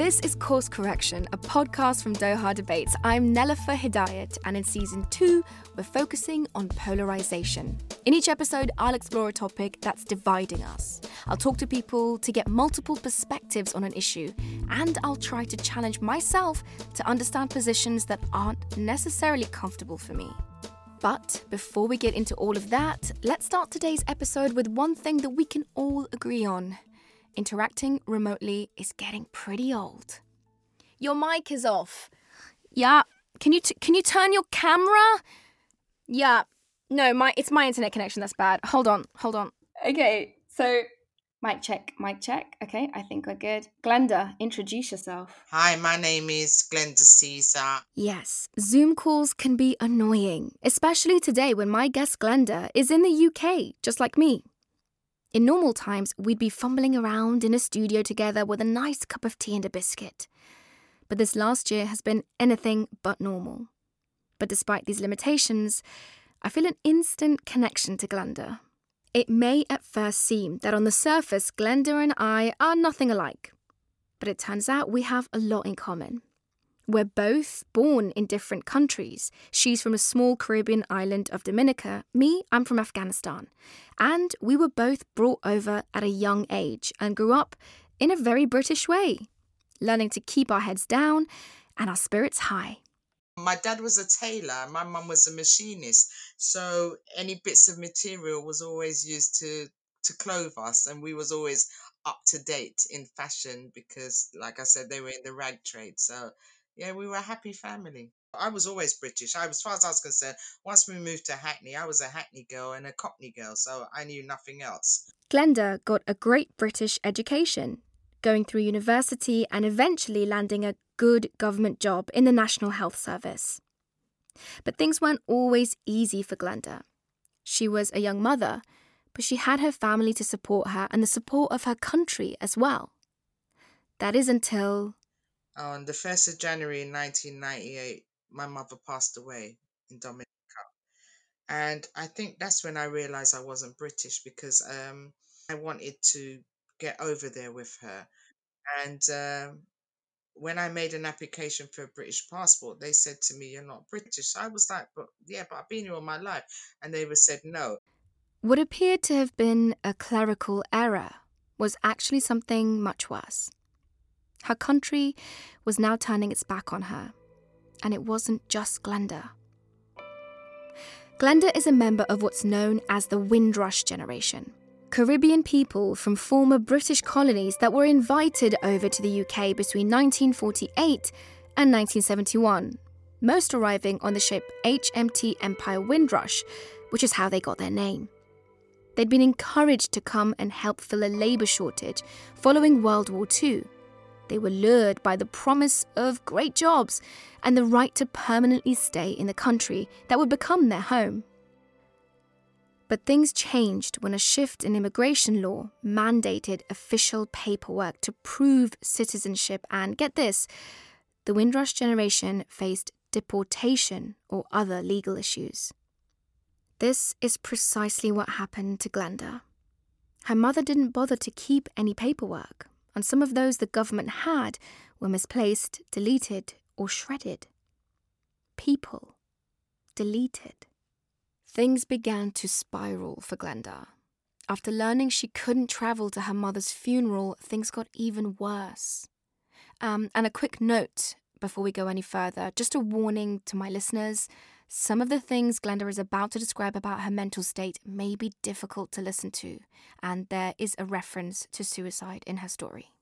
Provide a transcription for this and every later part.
This is Course Correction, a podcast from Doha Debates. I'm Nelufar Hedayat, and in season two, we're focusing on polarization. In each episode, I'll explore a topic that's dividing us. I'll talk to people to get multiple perspectives on an issue, and I'll try to challenge myself to understand positions that aren't necessarily comfortable for me. But before we get into all of that, let's start today's episode with one thing that we can all agree on interacting remotely is getting pretty old. Your mic is off. Yeah. Can you t- can you turn your camera? Yeah. No, my it's my internet connection that's bad. Hold on. Hold on. Okay. So mic check. Mic check. Okay, I think we're good. Glenda, introduce yourself. Hi, my name is Glenda Caesar. Yes, Zoom calls can be annoying, especially today when my guest Glenda is in the UK, just like me. In normal times, we'd be fumbling around in a studio together with a nice cup of tea and a biscuit. But this last year has been anything but normal. But despite these limitations, I feel an instant connection to Glenda. It may at first seem that on the surface, Glenda and I are nothing alike. But it turns out we have a lot in common. We're both born in different countries. She's from a small Caribbean island of Dominica. Me, I'm from Afghanistan. And we were both brought over at a young age and grew up in a very British way, learning to keep our heads down and our spirits high. My dad was a tailor, my mum was a machinist. So any bits of material was always used to to clothe us and we was always up to date in fashion because like I said they were in the rag trade. So yeah, we were a happy family. I was always British. I, as far as I was concerned, once we moved to Hackney, I was a Hackney girl and a Cockney girl, so I knew nothing else. Glenda got a great British education, going through university and eventually landing a good government job in the National Health Service. But things weren't always easy for Glenda. She was a young mother, but she had her family to support her and the support of her country as well. That is until on the 1st of January 1998, my mother passed away in Dominica. And I think that's when I realized I wasn't British because um, I wanted to get over there with her. And um, when I made an application for a British passport, they said to me, You're not British. I was like, But yeah, but I've been here all my life. And they were said no. What appeared to have been a clerical error was actually something much worse. Her country was now turning its back on her, and it wasn't just Glenda. Glenda is a member of what's known as the Windrush generation. Caribbean people from former British colonies that were invited over to the UK between 1948 and 1971, most arriving on the ship HMT Empire Windrush, which is how they got their name. They'd been encouraged to come and help fill a labour shortage following World War II they were lured by the promise of great jobs and the right to permanently stay in the country that would become their home. But things changed when a shift in immigration law mandated official paperwork to prove citizenship, and get this, the Windrush generation faced deportation or other legal issues. This is precisely what happened to Glenda. Her mother didn't bother to keep any paperwork and some of those the government had were misplaced, deleted, or shredded. People deleted. Things began to spiral for Glenda. After learning she couldn't travel to her mother's funeral, things got even worse. Um, and a quick note before we go any further just a warning to my listeners some of the things Glenda is about to describe about her mental state may be difficult to listen to, and there is a reference to suicide in her story.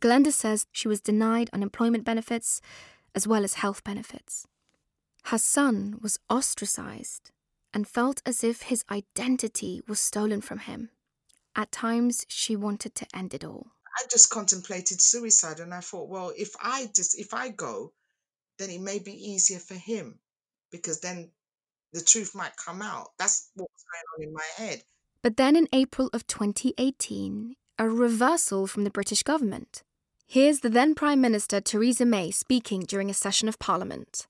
Glenda says she was denied unemployment benefits as well as health benefits. Her son was ostracized and felt as if his identity was stolen from him. At times, she wanted to end it all. I just contemplated suicide and I thought, well, if I just if I go, then it may be easier for him because then the truth might come out. That's what was going on in my head. But then in April of 2018, a reversal from the British government. Here's the then Prime Minister Theresa May speaking during a session of Parliament.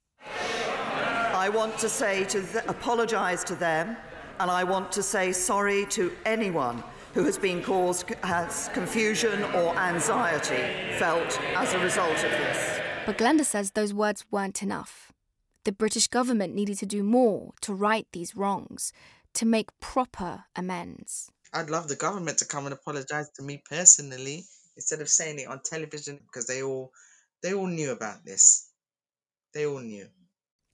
I want to say to th- apologise to them, and I want to say sorry to anyone who has been caused has confusion or anxiety felt as a result of this. But Glenda says those words weren't enough. The British government needed to do more to right these wrongs, to make proper amends. I'd love the government to come and apologize to me personally instead of saying it on television because they all they all knew about this. They all knew.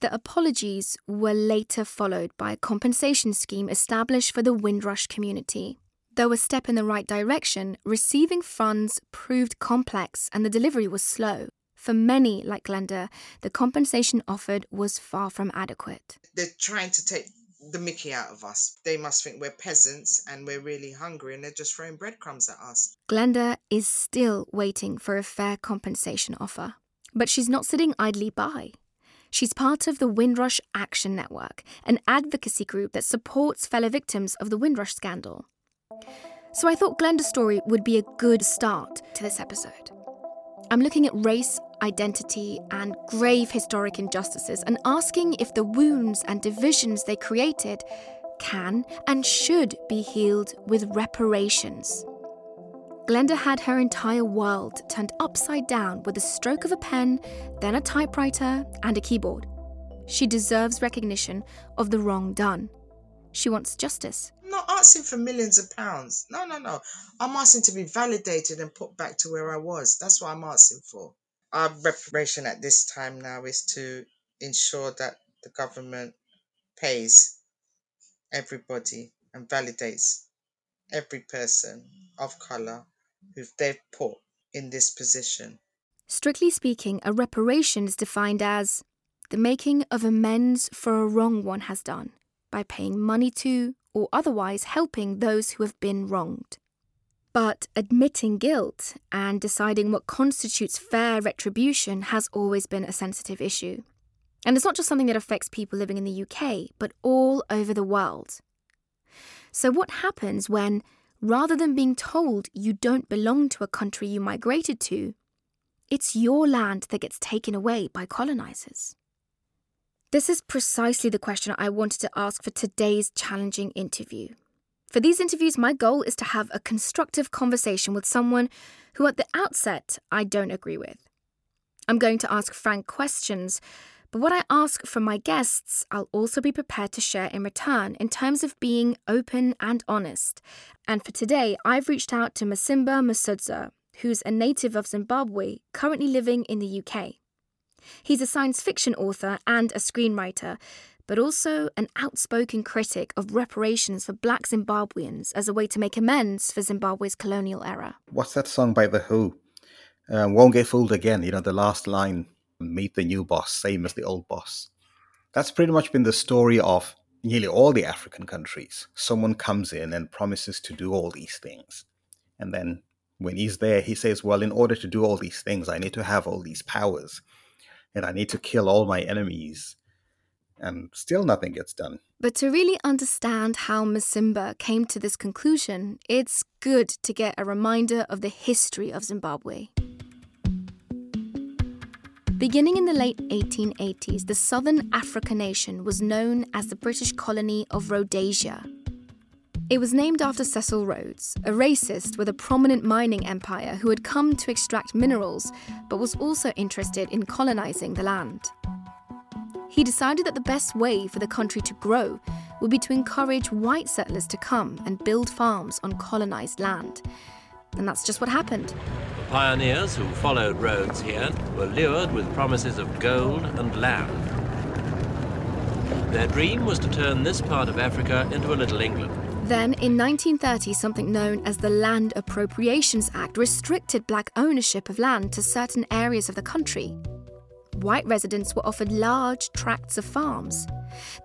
The apologies were later followed by a compensation scheme established for the Windrush community. Though a step in the right direction, receiving funds proved complex and the delivery was slow. For many, like Glenda, the compensation offered was far from adequate. They're trying to take the mickey out of us. They must think we're peasants and we're really hungry and they're just throwing breadcrumbs at us. Glenda is still waiting for a fair compensation offer. But she's not sitting idly by. She's part of the Windrush Action Network, an advocacy group that supports fellow victims of the Windrush scandal. So I thought Glenda's story would be a good start to this episode. I'm looking at race, identity, and grave historic injustices and asking if the wounds and divisions they created can and should be healed with reparations. Glenda had her entire world turned upside down with a stroke of a pen, then a typewriter, and a keyboard. She deserves recognition of the wrong done. She wants justice. I'm not asking for millions of pounds. No, no, no. I'm asking to be validated and put back to where I was. That's what I'm asking for. Our reparation at this time now is to ensure that the government pays everybody and validates every person of colour who they've put in this position. Strictly speaking, a reparation is defined as the making of amends for a wrong one has done by paying money to or otherwise helping those who have been wronged. But admitting guilt and deciding what constitutes fair retribution has always been a sensitive issue. And it's not just something that affects people living in the UK, but all over the world. So, what happens when, rather than being told you don't belong to a country you migrated to, it's your land that gets taken away by colonisers? This is precisely the question I wanted to ask for today's challenging interview. For these interviews, my goal is to have a constructive conversation with someone who, at the outset, I don't agree with. I'm going to ask frank questions, but what I ask from my guests, I'll also be prepared to share in return in terms of being open and honest. And for today, I've reached out to Masimba Musodza, who's a native of Zimbabwe, currently living in the UK. He's a science fiction author and a screenwriter, but also an outspoken critic of reparations for black Zimbabweans as a way to make amends for Zimbabwe's colonial era. What's that song by The Who? Uh, Won't Get Fooled Again, you know, the last line meet the new boss, same as the old boss. That's pretty much been the story of nearly all the African countries. Someone comes in and promises to do all these things. And then when he's there, he says, Well, in order to do all these things, I need to have all these powers and I need to kill all my enemies. And still nothing gets done. But to really understand how Masimba came to this conclusion, it's good to get a reminder of the history of Zimbabwe. Beginning in the late 1880s, the southern Africa nation was known as the British colony of Rhodesia. It was named after Cecil Rhodes, a racist with a prominent mining empire who had come to extract minerals but was also interested in colonizing the land. He decided that the best way for the country to grow would be to encourage white settlers to come and build farms on colonized land. And that's just what happened. The pioneers who followed Rhodes here were lured with promises of gold and land. Their dream was to turn this part of Africa into a little England. Then, in 1930, something known as the Land Appropriations Act restricted black ownership of land to certain areas of the country. White residents were offered large tracts of farms.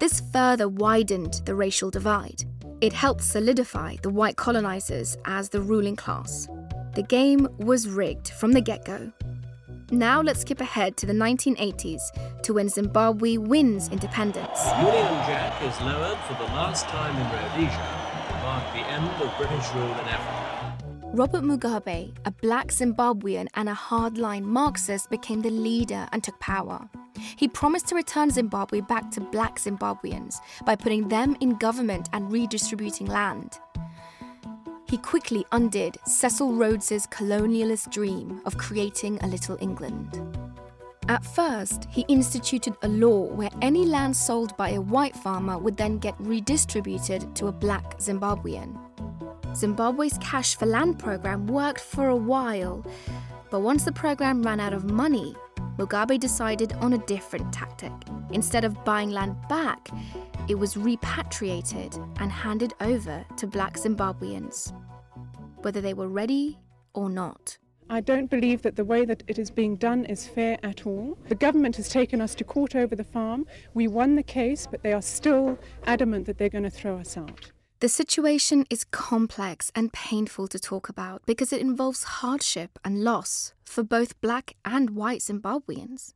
This further widened the racial divide. It helped solidify the white colonizers as the ruling class. The game was rigged from the get go. Now let's skip ahead to the 1980s to when Zimbabwe wins independence. Union Jack is lowered for the last time in Rhodesia to mark the end of British rule in Africa. Robert Mugabe, a black Zimbabwean and a hardline Marxist, became the leader and took power. He promised to return Zimbabwe back to black Zimbabweans by putting them in government and redistributing land. he quickly undid Cecil Rhodes's colonialist dream of creating a little England. At first, he instituted a law where any land sold by a white farmer would then get redistributed to a black Zimbabwean. Zimbabwe's Cash for Land program worked for a while, but once the program ran out of money, Mugabe decided on a different tactic. Instead of buying land back, it was repatriated and handed over to black Zimbabweans, whether they were ready or not. I don't believe that the way that it is being done is fair at all. The government has taken us to court over the farm. We won the case, but they are still adamant that they're going to throw us out. The situation is complex and painful to talk about because it involves hardship and loss for both black and white Zimbabweans.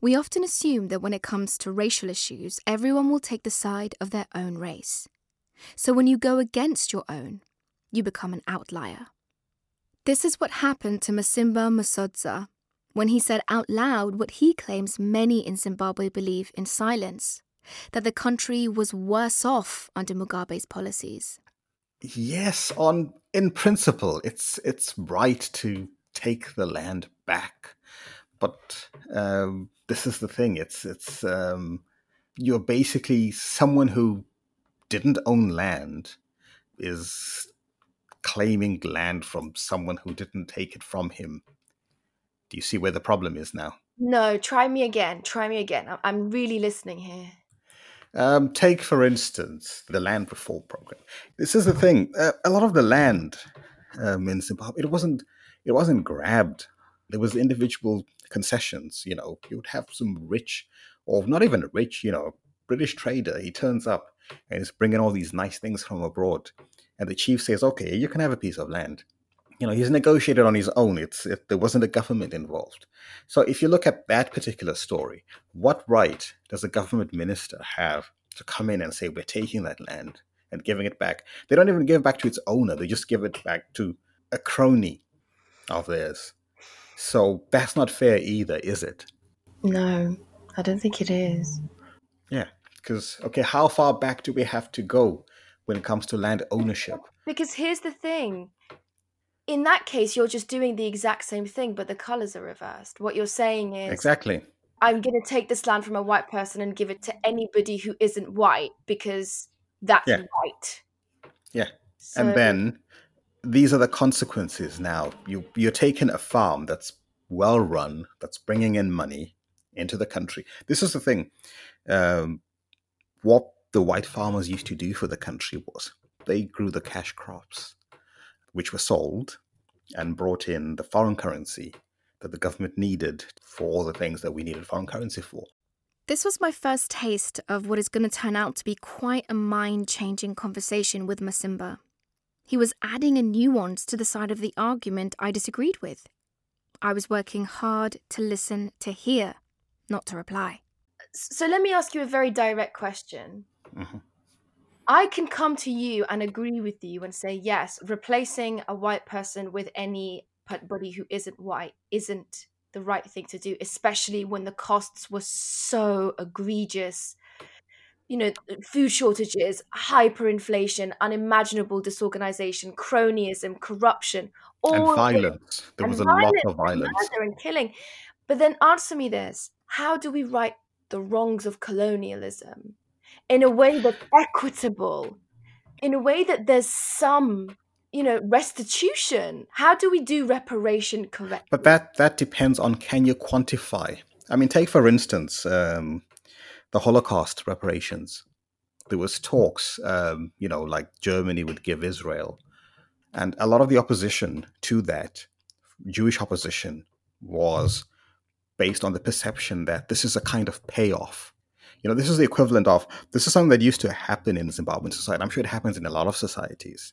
We often assume that when it comes to racial issues, everyone will take the side of their own race. So when you go against your own, you become an outlier. This is what happened to Masimba Musodza when he said out loud what he claims many in Zimbabwe believe in silence that the country was worse off under Mugabe's policies. Yes, on in principle, it's it's right to take the land back, but um, this is the thing. It's it's um, you're basically someone who didn't own land is claiming land from someone who didn't take it from him. Do you see where the problem is now? No, try me again. Try me again. I'm really listening here. Um, take, for instance, the land reform program. This is the thing. Uh, a lot of the land um, in Zimbabwe, it wasn't, it wasn't grabbed. There was individual concessions. You know, you would have some rich, or not even rich, you know, British trader. He turns up and he's bringing all these nice things from abroad, and the chief says, "Okay, you can have a piece of land." You know, he's negotiated on his own. It's it, there wasn't a government involved. So if you look at that particular story, what right does a government minister have to come in and say we're taking that land and giving it back? They don't even give it back to its owner. They just give it back to a crony of theirs. So that's not fair either, is it? No, I don't think it is. Yeah, because okay, how far back do we have to go when it comes to land ownership? Because here's the thing. In that case, you're just doing the exact same thing, but the colors are reversed. What you're saying is Exactly. I'm going to take this land from a white person and give it to anybody who isn't white because that's Yeah. right. Yeah. So, and then these are the consequences now you you're taking a farm that's well run that's bringing in money into the country this is the thing um, what the white farmers used to do for the country was they grew the cash crops which were sold and brought in the foreign currency that the government needed for all the things that we needed foreign currency for This was my first taste of what is going to turn out to be quite a mind changing conversation with Masimba. He was adding a nuance to the side of the argument I disagreed with. I was working hard to listen to hear, not to reply. So let me ask you a very direct question. Mhm. I can come to you and agree with you and say, yes, replacing a white person with any anybody who isn't white isn't the right thing to do, especially when the costs were so egregious. You know, uh, food shortages, hyperinflation, unimaginable disorganization, cronyism, corruption, all and violence there and was a lot of violence murder and killing. But then answer me this how do we right the wrongs of colonialism in a way that's equitable, in a way that there's some, you know, restitution? How do we do reparation correctly? But that that depends on can you quantify. I mean, take for instance um, the Holocaust reparations. There was talks, um, you know, like Germany would give Israel, and a lot of the opposition to that, Jewish opposition, was based on the perception that this is a kind of payoff. You know, this is the equivalent of this is something that used to happen in Zimbabwean society. I'm sure it happens in a lot of societies.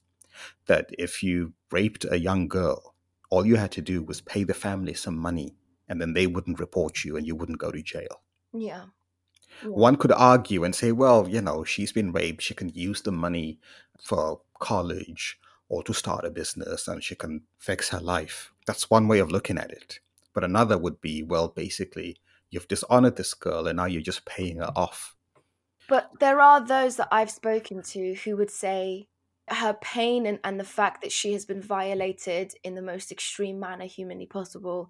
That if you raped a young girl, all you had to do was pay the family some money and then they wouldn't report you and you wouldn't go to jail. yeah. Yeah. One could argue and say, well, you know, she's been raped. She can use the money for college or to start a business and she can fix her life. That's one way of looking at it. But another would be, well, basically, you've dishonored this girl and now you're just paying her off. But there are those that I've spoken to who would say her pain and, and the fact that she has been violated in the most extreme manner humanly possible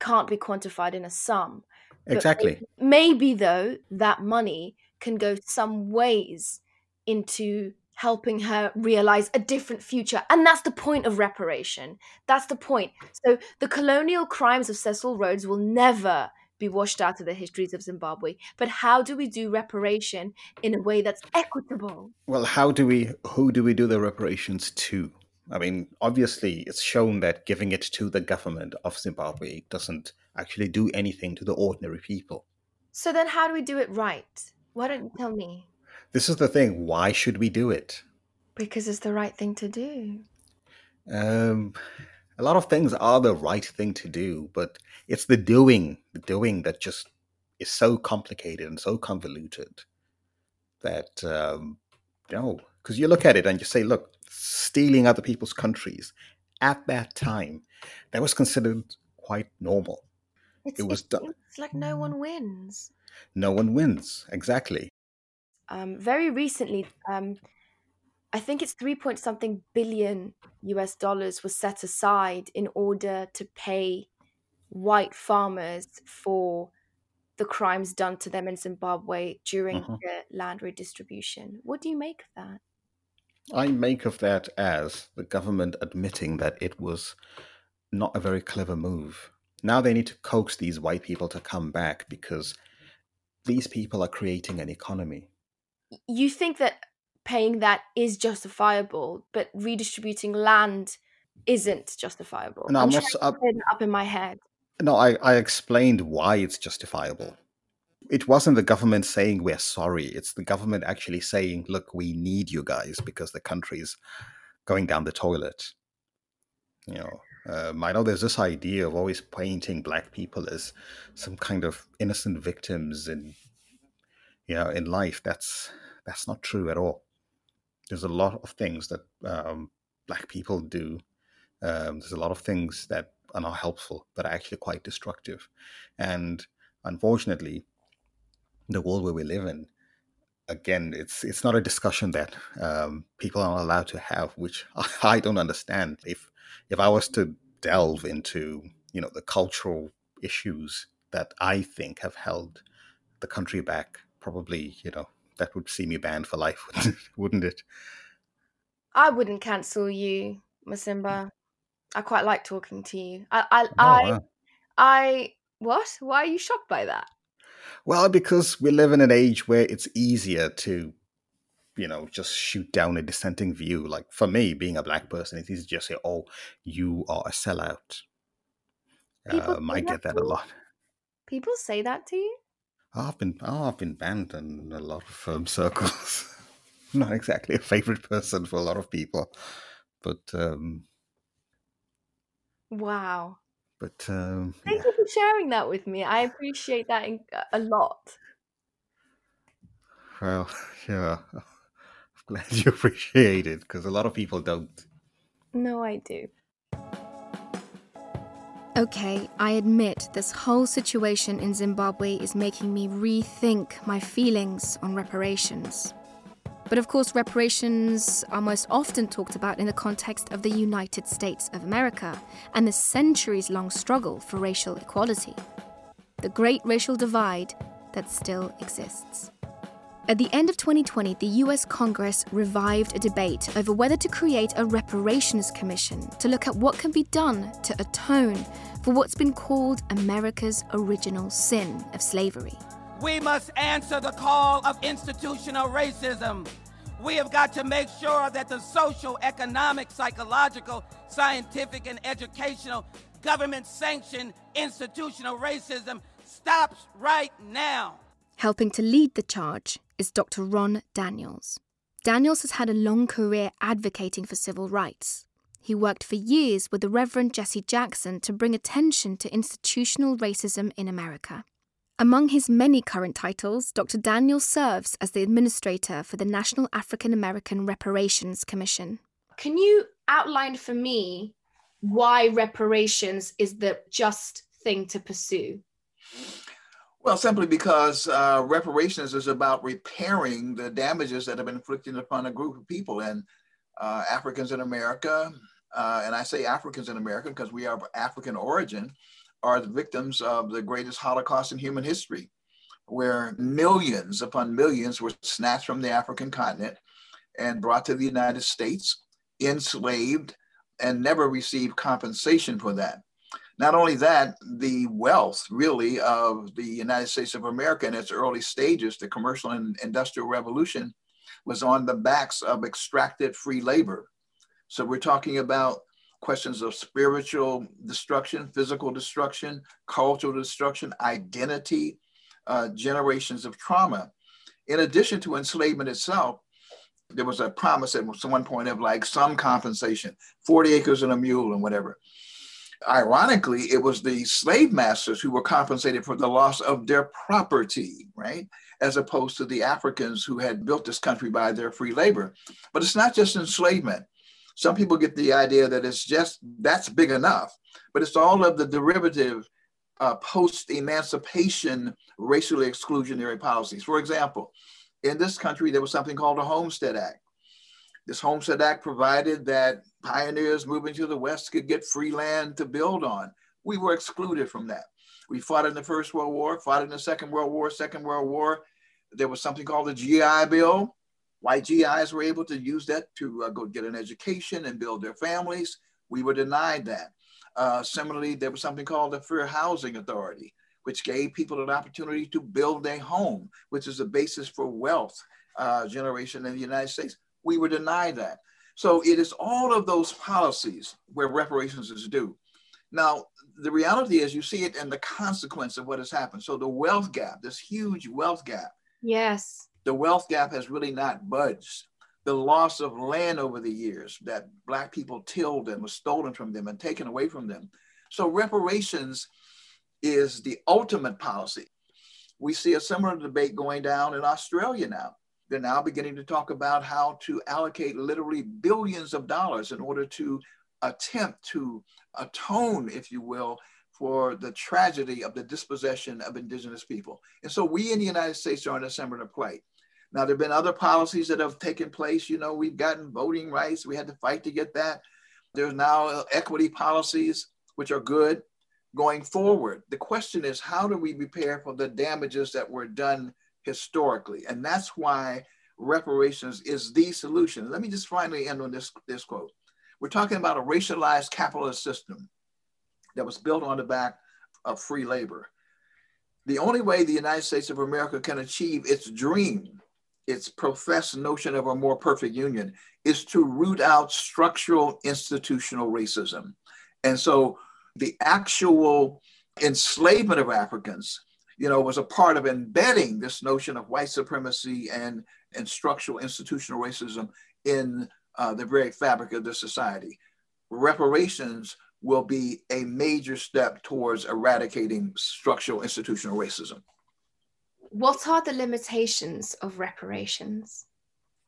can't be quantified in a sum. Exactly. But maybe, though, that money can go some ways into helping her realize a different future. And that's the point of reparation. That's the point. So the colonial crimes of Cecil Rhodes will never be washed out of the histories of Zimbabwe. But how do we do reparation in a way that's equitable? Well, how do we, who do we do the reparations to? I mean, obviously, it's shown that giving it to the government of Zimbabwe doesn't actually do anything to the ordinary people. So then, how do we do it right? Why don't you tell me? This is the thing. Why should we do it? Because it's the right thing to do. Um, a lot of things are the right thing to do, but it's the doing, the doing that just is so complicated and so convoluted that um, you know, because you look at it and you say, look, stealing other people's countries at that time, that was considered quite normal. It's, it was done. it's like no one wins. No one wins exactly. Um, very recently, um, I think it's three point something billion US dollars was set aside in order to pay white farmers for the crimes done to them in Zimbabwe during Mhm. the land redistribution. What do you make of that? I make of that as the government admitting that it was not a very clever move. Now they need to coax these white people to come back because these people are creating an economy. You think that paying that is justifiable, but redistributing land isn't justifiable. No, I'm I'm trying not. to I, clear up in my head. no, I, I explained why it's justifiable. It wasn't the government saying we're sorry. It's the government actually saying, look, we need you guys because the country's going down the toilet. You know, um, I know there's this idea of always painting black people as some kind of innocent victims in, you know, in life. That's that's not true at all. There's a lot of things that um, black people do. Um, there's a lot of things that are not helpful, but are actually quite destructive. And unfortunately, the world where we live in, again, it's it's not a discussion that um, people are allowed to have, which I don't understand. If if I was to delve into you know the cultural issues that I think have held the country back, probably you know that would see me banned for life, wouldn't it? I wouldn't cancel you, Masimba. I quite like talking to you. I, I, Oh, I, wow. I. What? Why are you shocked by that? Well, because we live in an age where it's easier to, you know, just shoot down a dissenting view. Like for me, being a black person, it's easy to just say, "Oh, you are a sellout." People Um, I that get that a lot. People say that to you? I've been, oh, I've been banned in a lot of um, circles. Not exactly a favorite person for a lot of people, but um, Wow. but um, Thank yeah. you for sharing that with me. I appreciate that in- a lot. Well, yeah. I'm glad you appreciate it because a lot of people don't. No, I do. Okay, I admit this whole situation in Zimbabwe is making me rethink my feelings on reparations. But of course, reparations are most often talked about in the context of the United States of America and the centuries long struggle for racial equality. The great racial divide that still exists. At the end of 2020, the US Congress revived a debate over whether to create a reparations commission to look at what can be done to atone for what's been called America's original sin of slavery. We must answer the call of institutional racism. We have got to make sure that the social, economic, psychological, scientific, and educational government sanctioned institutional racism stops right now. Helping to lead the charge is Dr. Ron Daniels. Daniels has had a long career advocating for civil rights. He worked for years with the Reverend Jesse Jackson to bring attention to institutional racism in America. Among his many current titles, Dr. Daniels serves as the administrator for the National African American Reparations Commission. Can you outline for me why reparations is the just thing to pursue? Well, simply because uh, reparations is about repairing the damages that have been inflicted upon a group of people. And uh, Africans in America, uh, and I say Africans in America because we are of African origin, are the victims of the greatest Holocaust in human history, where millions upon millions were snatched from the African continent and brought to the United States, enslaved, and never received compensation for that. Not only that, the wealth really of the United States of America in its early stages, the commercial and industrial revolution, was on the backs of extracted free labor. So we're talking about questions of spiritual destruction, physical destruction, cultural destruction, identity, uh, generations of trauma. In addition to enslavement itself, there was a promise at some one point of like some compensation, 40 acres and a mule and whatever. Ironically, it was the slave masters who were compensated for the loss of their property, right? As opposed to the Africans who had built this country by their free labor. But it's not just enslavement. Some people get the idea that it's just that's big enough, but it's all of the derivative uh, post emancipation racially exclusionary policies. For example, in this country, there was something called the Homestead Act. This Homestead Act provided that pioneers moving to the West could get free land to build on. We were excluded from that. We fought in the First World War, fought in the Second World War, Second World War. There was something called the GI Bill. White GIs were able to use that to uh, go get an education and build their families. We were denied that. Uh, similarly, there was something called the Fair Housing Authority, which gave people an opportunity to build a home, which is the basis for wealth uh, generation in the United States. We were denied that. So it is all of those policies where reparations is due. Now, the reality is you see it in the consequence of what has happened. So the wealth gap, this huge wealth gap. Yes. The wealth gap has really not budged. The loss of land over the years that Black people tilled and was stolen from them and taken away from them. So reparations is the ultimate policy. We see a similar debate going down in Australia now. They're now beginning to talk about how to allocate literally billions of dollars in order to attempt to atone, if you will, for the tragedy of the dispossession of indigenous people. And so we in the United States are in a similar plight. Now, there have been other policies that have taken place. You know, we've gotten voting rights. We had to fight to get that. There's now equity policies, which are good going forward. The question is, how do we prepare for the damages that were done historically. And that's why reparations is the solution. Let me just finally end on this, this quote. We're talking about a racialized capitalist system that was built on the back of free labor. The only way the United States of America can achieve its dream, its professed notion of a more perfect union, is to root out structural institutional racism. And so the actual enslavement of Africans you know, was a part of embedding this notion of white supremacy and, and structural institutional racism in uh, the very fabric of the society. Reparations will be a major step towards eradicating structural institutional racism. What are the limitations of reparations?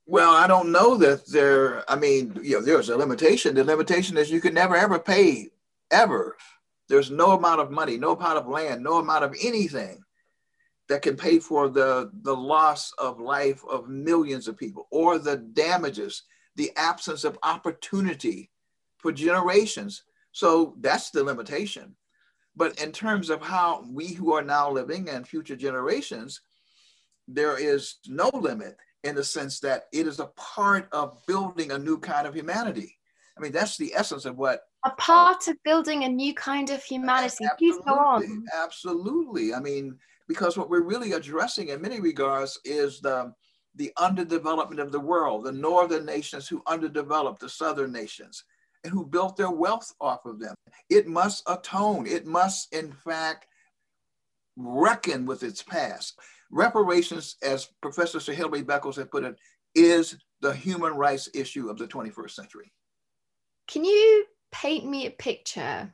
Well, I don't know that there, I mean, you know, there's a limitation. The limitation is you can never ever pay, ever. There's no amount of money, no amount of land, no amount of anything that can pay for the, the loss of life of millions of people or the damages, the absence of opportunity for generations. So that's the limitation. But in terms of how we who are now living and future generations, there is no limit in the sense that it is a part of building a new kind of humanity. I mean, that's the essence of what. A part of building a new kind of humanity. Please go on. Absolutely. I mean, because what we're really addressing in many regards is the, the underdevelopment of the world, the northern nations who underdeveloped the southern nations and who built their wealth off of them. It must atone, it must, in fact, reckon with its past. Reparations, as Professor Sir Hilary Beckles had put it, is the human rights issue of the 21st century. Can you paint me a picture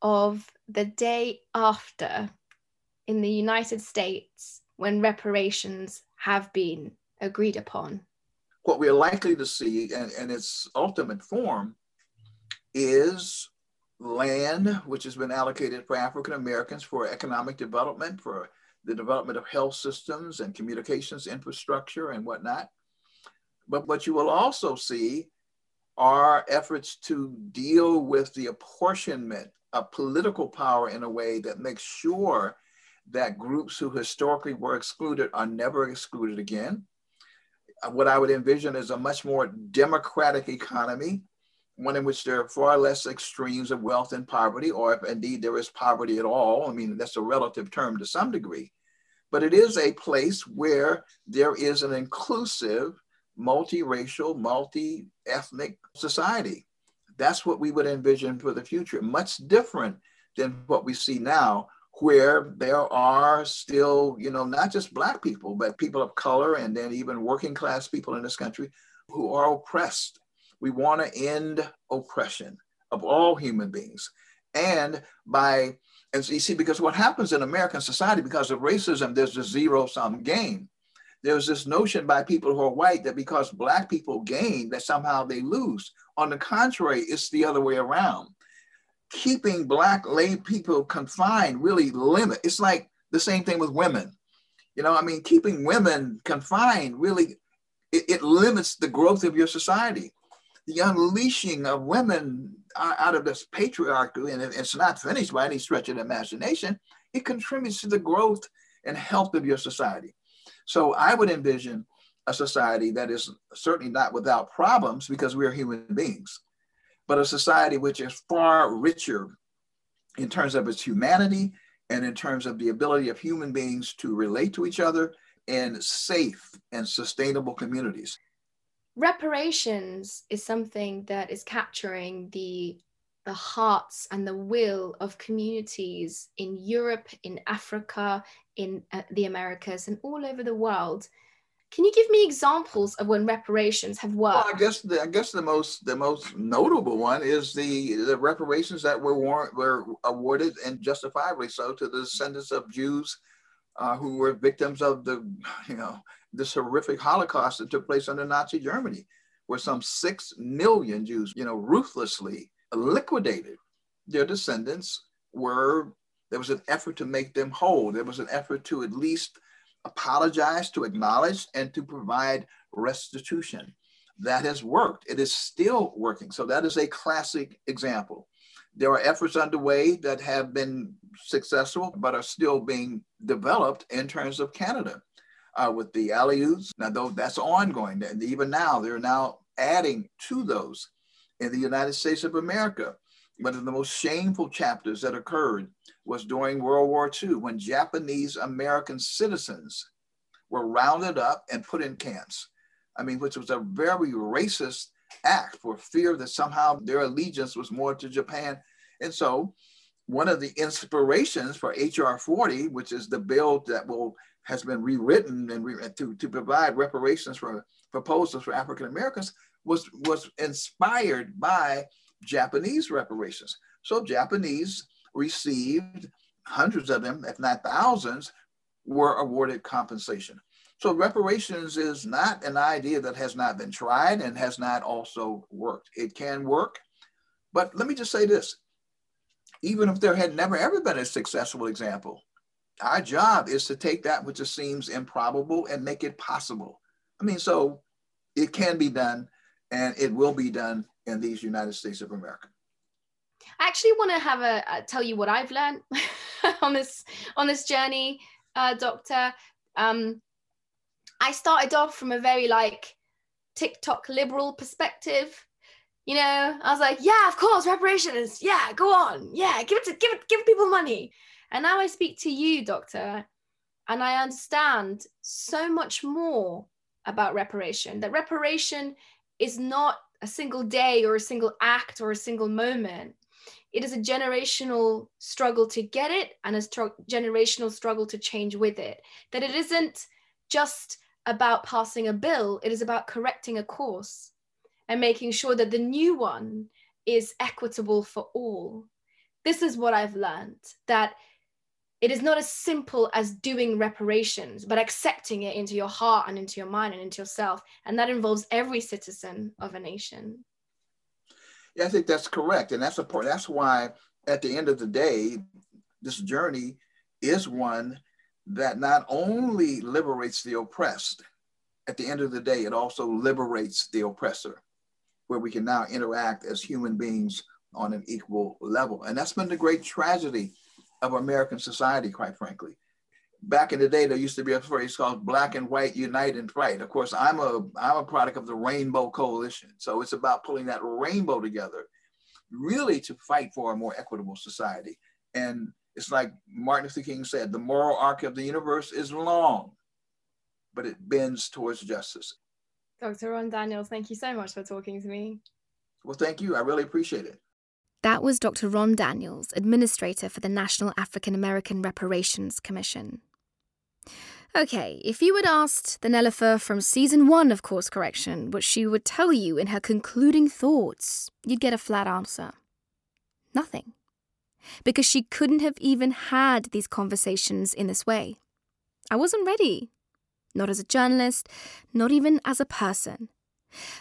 of the day after in the United States when reparations have been agreed upon? What we are likely to see, and, its ultimate form, is land which has been allocated for African Americans for economic development, for the development of health systems and communications infrastructure and whatnot. But what you will also see are efforts to deal with the apportionment of political power in a way that makes sure that groups who historically were excluded are never excluded again. What I would envision is a much more democratic economy, one in which there are far less extremes of wealth and poverty, or if indeed there is poverty at all. I mean, that's a relative term to some degree. But it is a place where there is an inclusive, multiracial, multi ethnic society. That's what we would envision for the future, much different than what we see now, where there are still, you know, not just Black people, but people of color and then even working class people in this country who are oppressed. We want to end oppression of all human beings. And by, and so you see, because what happens in American society, because of racism, there's a zero sum game. There's this notion by people who are white that because Black people gain, that somehow they lose. On the contrary, it's the other way around keeping black lay people confined really limit. It's like the same thing with women. You know, I mean, keeping women confined really it, it limits the growth of your society. The unleashing of women out of this patriarchy, and it's not finished by any stretch of the imagination, it contributes to the growth and health of your society. So I would envision a society that is certainly not without problems because we are human beings but a society which is far richer in terms of its humanity and in terms of the ability of human beings to relate to each other in safe and sustainable communities. Reparations is something that is capturing the the hearts and the will of communities in Europe, in Africa, in uh, the Americas, and all over the world. Can you give me examples of when reparations have worked? Well, I guess the, I guess the most the most notable one is the the reparations that were were awarded and justifiably so to the descendants of Jews uh, who were victims of the you know this horrific Holocaust that took place under Nazi Germany, where some six million Jews you know ruthlessly liquidated. Their descendants were there was an effort to make them whole. There was an effort to at least apologize, to acknowledge, and to provide restitution. That has worked. It is still working. So that is a classic example. There are efforts underway that have been successful, but are still being developed in terms of Canada uh, with the Aleuts. Now, though that's ongoing, and even now they're now adding to those in the United States of America. One of the most shameful chapters that occurred was during World War II when Japanese American citizens were rounded up and put in camps. I mean, which was a very racist act for fear that somehow their allegiance was more to Japan. And so, one of the inspirations for HR 40, which is the bill that will has been rewritten and re, to, to provide reparations for proposals for African Americans, was was inspired by Japanese reparations. So Japanese received hundreds of them, if not thousands, were awarded compensation. So reparations is not an idea that has not been tried and has not also worked. It can work, but let me just say this. Even if there had never ever been a successful example, our job is to take that which seems improbable and make it possible. I mean, so it can be done and it will be done in these United States of America. I actually want to have a, a, tell you what I've learned on this on this journey, uh, Doctor. Um, I started off from a very like TikTok liberal perspective. You know, I was like, yeah, of course, reparations. Yeah, go on. Yeah, give it to give give people money. And now I speak to you, Doctor, and I understand so much more about reparation. That reparation is not a single day or a single act or a single moment. It is a generational struggle to get it and a generational struggle to change with it. That it isn't just about passing a bill, it is about correcting a course and making sure that the new one is equitable for all. This is what I've learned that it is not as simple as doing reparations, but accepting it into your heart and into your mind and into yourself. And that involves every citizen of a nation. Yeah, I think that's correct. And that's a part, that's why at the end of the day, this journey is one that not only liberates the oppressed, at the end of the day, it also liberates the oppressor. where we can now interact as human beings on an equal level. And that's been the great tragedy of American society, quite frankly. Back in the day, there used to be a phrase called black and white unite and fight. Of course, I'm a I'm a product of the Rainbow Coalition. So it's about pulling that rainbow together, really to fight for a more equitable society. And it's like Martin Luther King said, the moral arc of the universe is long, but it bends towards justice. Dr. Ron Daniels, thank you so much for talking to me. Well, thank you. I really appreciate it. That was Dr. Ron Daniels, Administrator for the National African American Reparations Commission. Okay, if you had asked the Nelufar from season one of Course Correction what she would tell you in her concluding thoughts, you'd get a flat answer. Nothing. Because she couldn't have even had these conversations in this way. I wasn't ready. Not as a journalist, not even as a person.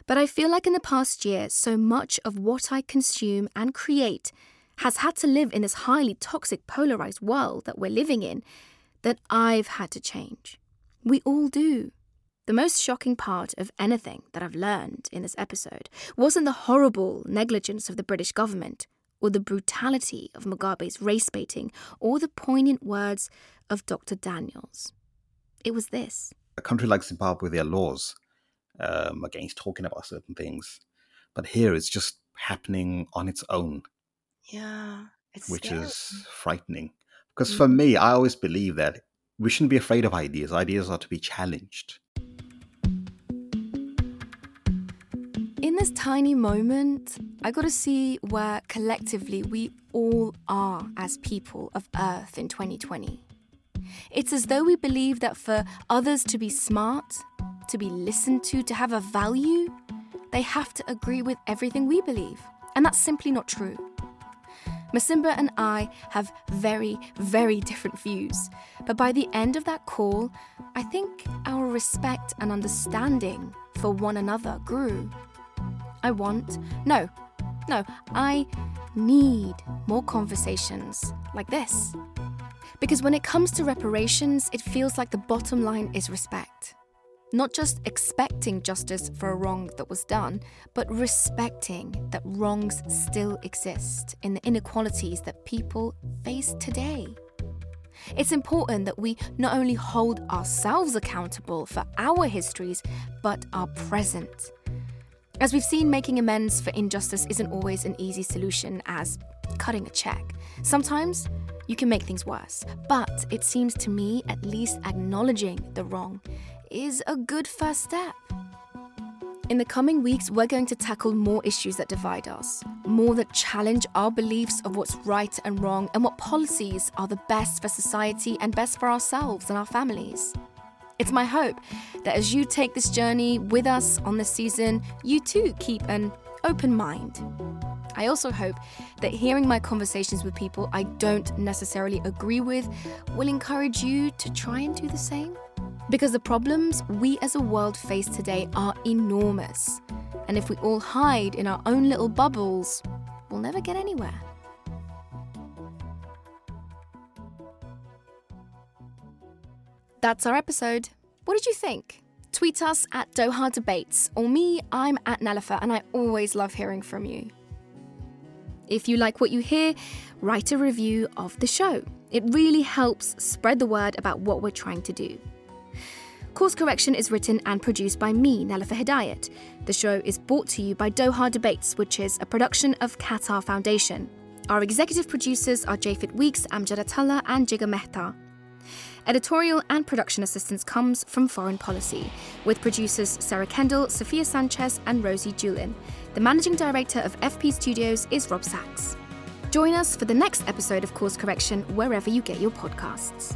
But I feel like in the past year, so much of what I consume and create has had to live in this highly toxic, polarized world that we're living in that I've had to change. We all do. The most shocking part of anything that I've learned in this episode wasn't the horrible negligence of the British government, or the brutality of Mugabe's race baiting, or the poignant words of Dr. Daniels. It was this. A country like Zimbabwe, their laws um, against talking about certain things. But here it's just happening on its own. Yeah. which scary. is frightening. Because mm-hmm. for me, I always believe that we shouldn't be afraid of ideas. Ideas are to be challenged. In this tiny moment, I got to see where collectively we all are as people of Earth in 2020. It's as though we believe that for others to be smart, to be listened to, to have a value, they have to agree with everything we believe. And that's simply not true. Masimba and I have very, very different views. But by the end of that call, I think our respect and understanding for one another grew. I want, no, no, I need more conversations like this. Because when it comes to reparations, it feels like the bottom line is respect. Not just expecting justice for a wrong that was done, but respecting that wrongs still exist in the inequalities that people face today. It's important that we not only hold ourselves accountable for our histories, but our present. As we've seen, making amends for injustice isn't always an easy solution, as cutting a check. Sometimes you can make things worse, but it seems to me at least acknowledging the wrong is a good first step. In the coming weeks, we're going to tackle more issues that divide us, more that challenge our beliefs of what's right and wrong, and what policies are the best for society and best for ourselves and our families. It's my hope that as you take this journey with us on this season, you too keep an open mind. I also hope that hearing my conversations with people I don't necessarily agree with will encourage you to try and do the same. Because the problems we as a world face today are enormous. And if we all hide in our own little bubbles, we'll never get anywhere. That's our episode. What did you think? Tweet us at Doha Debates, or me, I'm at Nelufar, and I always love hearing from you. If you like what you hear, write a review of the show. It really helps spread the word about what we're trying to do. Course Correction is written and produced by me, Nelufar Hedayat. The show is brought to you by Doha Debates, which is a production of Qatar Foundation. Our executive producers are Japhet Weeks, Amjad Atallah, and Jigar Mehta. Editorial and production assistance comes from Foreign Policy, with producers Sarah Kendall, Sophia Sanchez, and Rosie Julin. The managing director of FP Studios is Rob Sachs. Join us for the next episode of Course Correction wherever you get your podcasts.